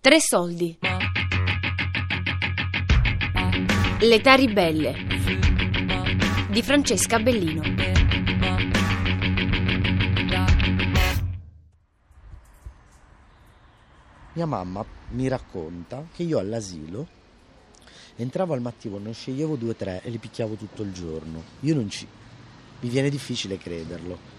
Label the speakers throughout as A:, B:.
A: Tre soldi. L'età ribelle di Francesca Bellino.
B: Mia mamma mi racconta che io all'asilo entravo al mattino, ne sceglievo due o tre e li picchiavo tutto il giorno. Io non ci... mi viene difficile crederlo.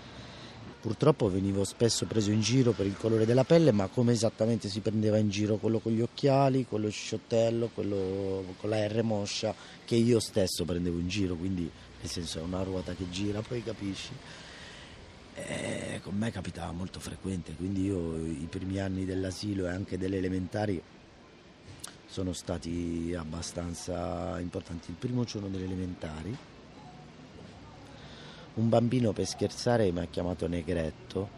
B: Purtroppo venivo spesso preso in giro per il colore della pelle, ma come esattamente si prendeva in giro quello con gli occhiali, quello sciottello, quello con la R moscia, che io stesso prendevo in giro, quindi nel senso è una ruota che gira, poi capisci. Eh, con me capitava molto frequente, quindi io i primi anni dell'asilo e anche delle elementari sono stati abbastanza importanti. Il primo giorno delle elementari un bambino per scherzare mi ha chiamato Negretto.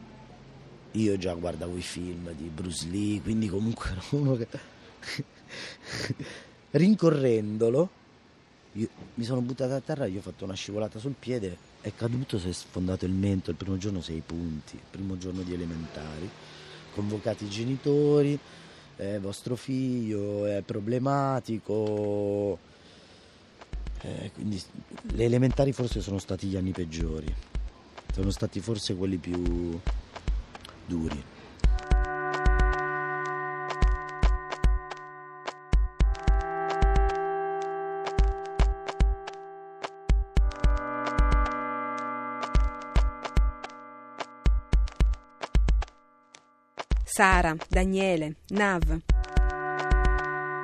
B: Io già guardavo i film di Bruce Lee, quindi comunque ero uno che... Rincorrendolo, io mi sono buttato a terra, gli ho fatto una scivolata sul piede, è caduto, si è sfondato il mento, il primo giorno sei punti, il primo giorno di elementari, convocati i genitori, eh, vostro figlio è problematico, eh, quindi le elementari forse sono stati gli anni peggiori, sono stati forse quelli più duri.
C: Sara, Daniele, Nav.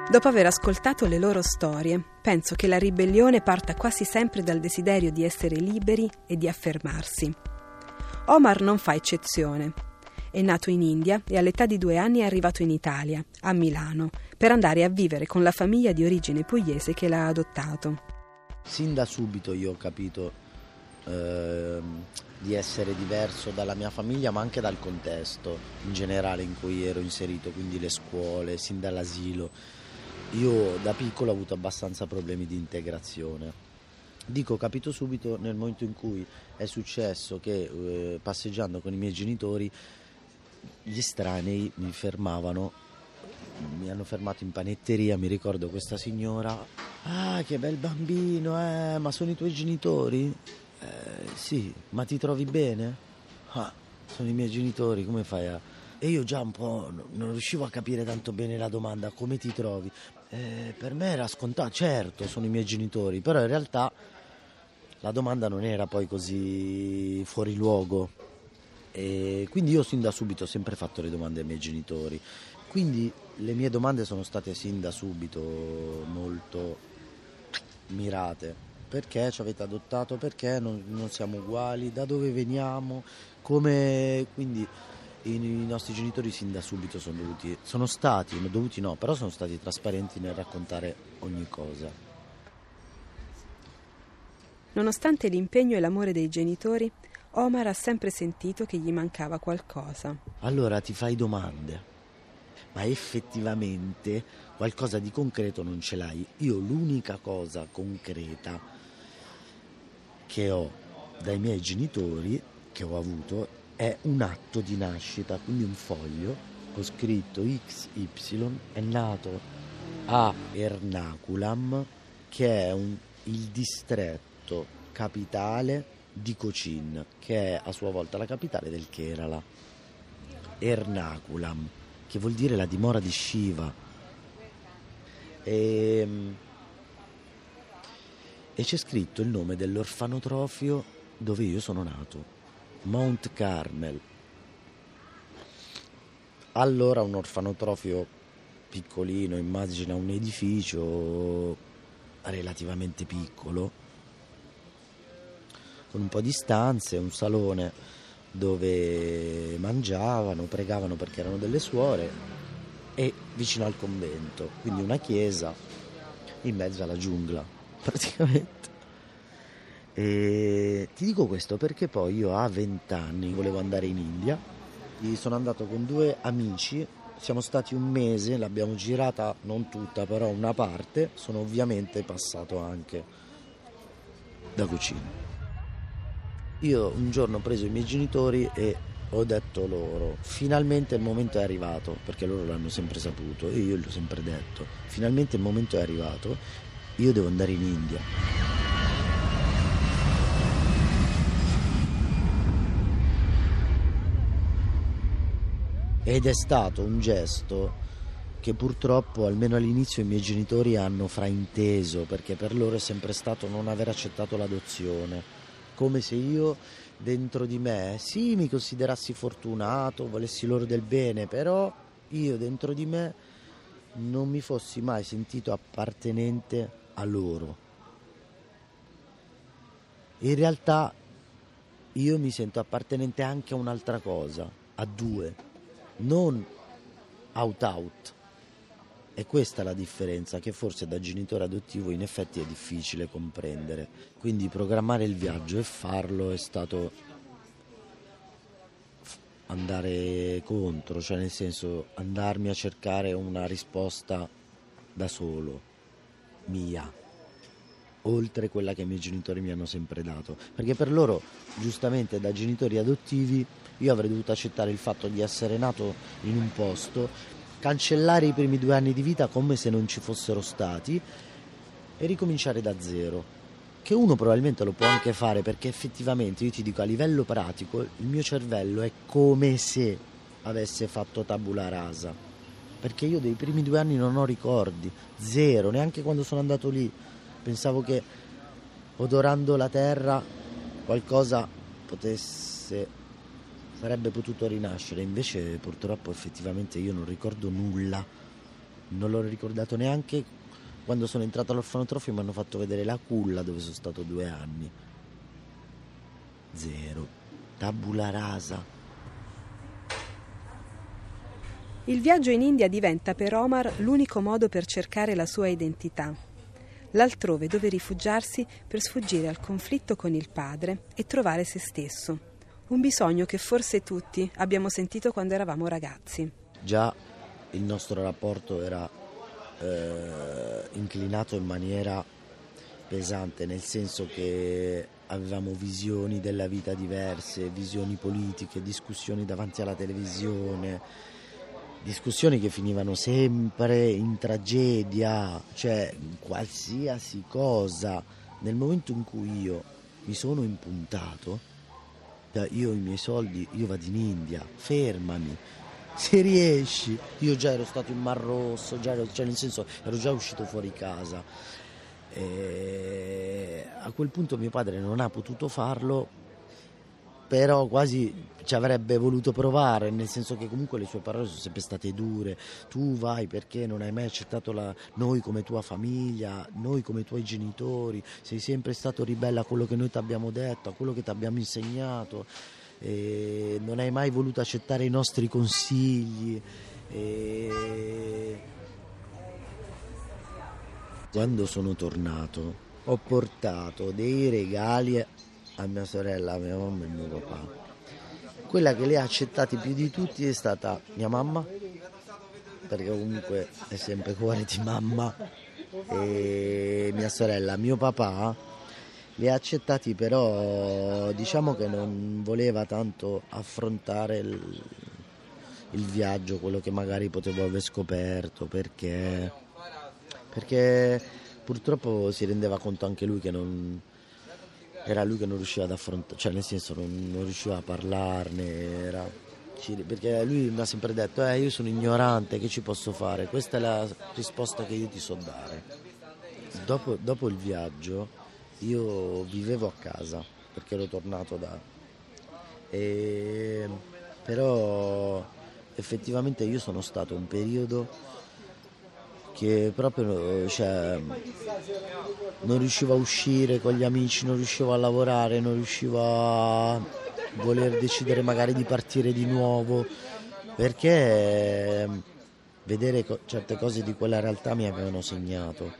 C: Dopo aver ascoltato le loro storie, penso che la ribellione parta quasi sempre dal desiderio di essere liberi e di affermarsi. Omar non fa eccezione. È nato in India e all'età di due anni è arrivato in Italia, a Milano, per andare a vivere con la famiglia di origine pugliese che l'ha adottato.
B: Sin da subito io ho capito eh, di essere diverso dalla mia famiglia, ma anche dal contesto in generale in cui ero inserito, quindi le scuole, sin dall'asilo io da piccolo ho avuto abbastanza problemi di integrazione. Dico, ho capito subito nel momento in cui è successo che eh, passeggiando con i miei genitori gli estranei mi fermavano, mi hanno fermato in panetteria, mi ricordo questa signora, ah che bel bambino, eh, ma sono i tuoi genitori? Eh, sì, ma ti trovi bene? Ah, sono i miei genitori, come fai a... E io già un po' non riuscivo a capire tanto bene la domanda, come ti trovi? Eh, per me era scontato, certo, sono i miei genitori, però in realtà la domanda non era poi così fuori luogo. E quindi io sin da subito ho sempre fatto le domande ai miei genitori. Quindi le mie domande sono state sin da subito molto mirate. Perché ci avete adottato? Perché non, non siamo uguali? Da dove veniamo? Come... Quindi i, nostri genitori sin da subito sono dovuti, sono stati, dovuti no, però sono stati trasparenti nel raccontare ogni cosa.
C: Nonostante l'impegno e l'amore dei genitori, Omar ha sempre sentito che gli mancava qualcosa.
B: Allora ti fai domande, ma effettivamente qualcosa di concreto non ce l'hai. Io l'unica cosa concreta che ho dai miei genitori, che ho avuto, è un atto di nascita, quindi un foglio, ho scritto XY, è nato a Ernaculam, che è un, il distretto capitale di Cochin, che è a sua volta la capitale del Kerala. Ernaculam, che vuol dire la dimora di Shiva. E, ehm, e c'è scritto il nome dell'orfanotrofio dove io sono nato. Mount Carmel. Allora un orfanotrofio piccolino, immagina un edificio relativamente piccolo, con un po' di stanze, un salone dove mangiavano, pregavano perché erano delle suore e vicino al convento, quindi una chiesa in mezzo alla giungla praticamente. E ti dico questo perché poi io a 20 anni volevo andare in India, sono andato con due amici, siamo stati un mese, l'abbiamo girata non tutta, però una parte, sono ovviamente passato anche da cucina. Io un giorno ho preso i miei genitori e ho detto loro, finalmente il momento è arrivato, perché loro l'hanno sempre saputo e io l'ho sempre detto, finalmente il momento è arrivato, io devo andare in India. Ed è stato un gesto che purtroppo almeno all'inizio i miei genitori hanno frainteso perché per loro è sempre stato non aver accettato l'adozione, come se io dentro di me, sì, mi considerassi fortunato, volessi loro del bene, però io dentro di me non mi fossi mai sentito appartenente a loro. In realtà io mi sento appartenente anche a un'altra cosa, a due, non out out. E questa è la differenza che forse da genitore adottivo in effetti è difficile comprendere. Quindi programmare il viaggio e farlo è stato andare contro, cioè nel senso andarmi a cercare una risposta da solo, mia, oltre quella che i miei genitori mi hanno sempre dato. Perché per loro, giustamente da genitori adottivi, io avrei dovuto accettare il fatto di essere nato in un posto cancellare i primi due anni di vita come se non ci fossero stati e ricominciare da zero. Che uno probabilmente lo può anche fare perché effettivamente io ti dico a livello pratico il mio cervello è come se avesse fatto tabula rasa. Perché io dei primi due anni non ho ricordi, zero, neanche quando sono andato lì. Pensavo che odorando la terra qualcosa potesse sarebbe potuto rinascere, invece purtroppo effettivamente io non ricordo nulla, non l'ho ricordato neanche quando sono entrato all'orfanotrofio mi hanno fatto vedere la culla dove sono stato due anni. Zero. Tabula rasa.
C: Il viaggio in India diventa per Omar l'unico modo per cercare la sua identità, l'altrove dove rifugiarsi per sfuggire al conflitto con il padre e trovare se stesso. Un bisogno che forse tutti abbiamo sentito quando eravamo ragazzi.
B: Già il nostro rapporto era eh, inclinato in maniera pesante, nel senso che avevamo visioni della vita diverse, visioni politiche, discussioni davanti alla televisione, discussioni che finivano sempre in tragedia, cioè qualsiasi cosa. Nel momento in cui io mi sono impuntato, io i miei soldi, io vado in India, fermami. Se riesci, io già ero stato in Mar Rosso, ero, cioè nel senso ero già uscito fuori casa. E a quel punto mio padre non ha potuto farlo però quasi ci avrebbe voluto provare, nel senso che comunque le sue parole sono sempre state dure. Tu vai perché non hai mai accettato la, noi come tua famiglia, noi come tuoi genitori, sei sempre stato ribelle a quello che noi ti abbiamo detto, a quello che ti abbiamo insegnato, non hai mai voluto accettare i nostri consigli. E... Quando sono tornato ho portato dei regali a mia sorella, a mia mamma e a mio papà. Quella che li ha accettati più di tutti è stata mia mamma, perché comunque è sempre cuore di mamma, e mia sorella. Mio papà li ha accettati però diciamo che non voleva tanto affrontare il, il viaggio, quello che magari potevo aver scoperto, perché, perché purtroppo si rendeva conto anche lui che non, era lui che non riusciva ad affrontare, cioè nel senso non, non riusciva a parlarne, era, perché lui mi ha sempre detto eh, io sono ignorante, che ci posso fare? Questa è la risposta che io ti so dare. Dopo, dopo il viaggio io vivevo a casa perché ero tornato da... E, però effettivamente io sono stato un periodo che proprio cioè, non riuscivo a uscire con gli amici, non riuscivo a lavorare, non riuscivo a voler decidere magari di partire di nuovo, perché vedere certe cose di quella realtà mi avevano segnato.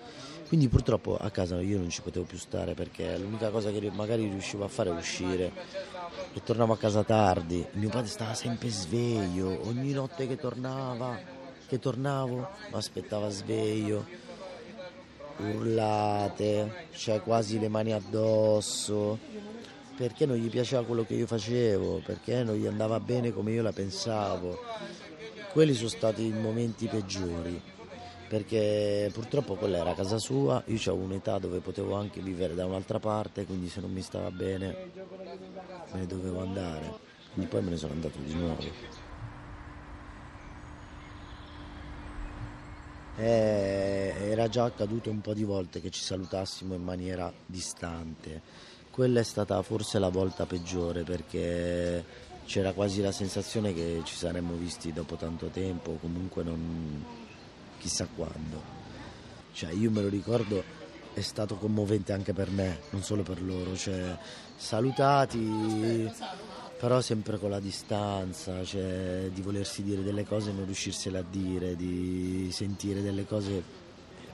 B: Quindi purtroppo a casa io non ci potevo più stare perché l'unica cosa che magari riuscivo a fare è uscire e tornavo a casa tardi. Mio padre stava sempre sveglio, ogni notte che tornava che tornavo, mi aspettava sveglio, urlate, cioè quasi le mani addosso. perché non gli piaceva quello che io facevo, perché non gli andava bene come io la pensavo. Quelli sono stati i momenti peggiori, perché purtroppo quella era casa sua, io avevo un'età dove potevo anche vivere da un'altra parte, quindi se non mi stava bene me ne dovevo andare, quindi poi me ne sono andato di nuovo. Eh, era già accaduto un po' di volte che ci salutassimo in maniera distante. Quella è stata forse la volta peggiore perché c'era quasi la sensazione che ci saremmo visti dopo tanto tempo, comunque non chissà quando. Cioè, io me lo ricordo, è stato commovente anche per me, non solo per loro. Cioè, salutati però sempre con la distanza, cioè di volersi dire delle cose e non riuscirsele a dire, di sentire delle cose e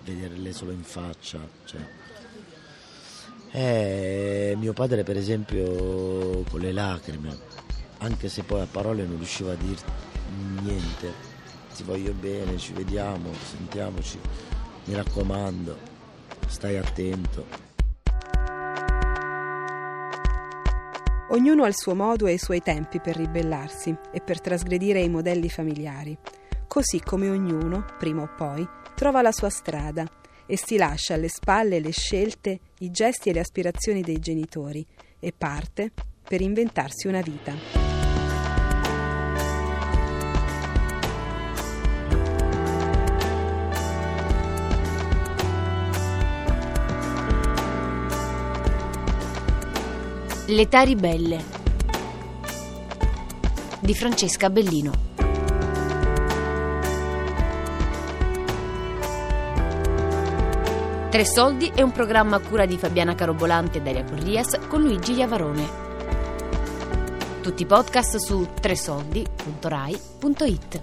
B: vederle solo in faccia. Cioè. Eh, mio padre per esempio con le lacrime, anche se poi a parole non riusciva a dire niente, ti voglio bene, ci vediamo, sentiamoci, mi raccomando, stai attento.
C: Ognuno ha il suo modo e i suoi tempi per ribellarsi e per trasgredire i modelli familiari, così come ognuno, prima o poi, trova la sua strada e si lascia alle spalle le scelte, i gesti e le aspirazioni dei genitori e parte per inventarsi una vita.
A: L'età ribelle di Francesca Bellino. Tre soldi è un programma a cura di Fabiana Carobolante e Daria Corrias con Luigi Iavarone. Tutti i podcast su tresoldi.rai.it.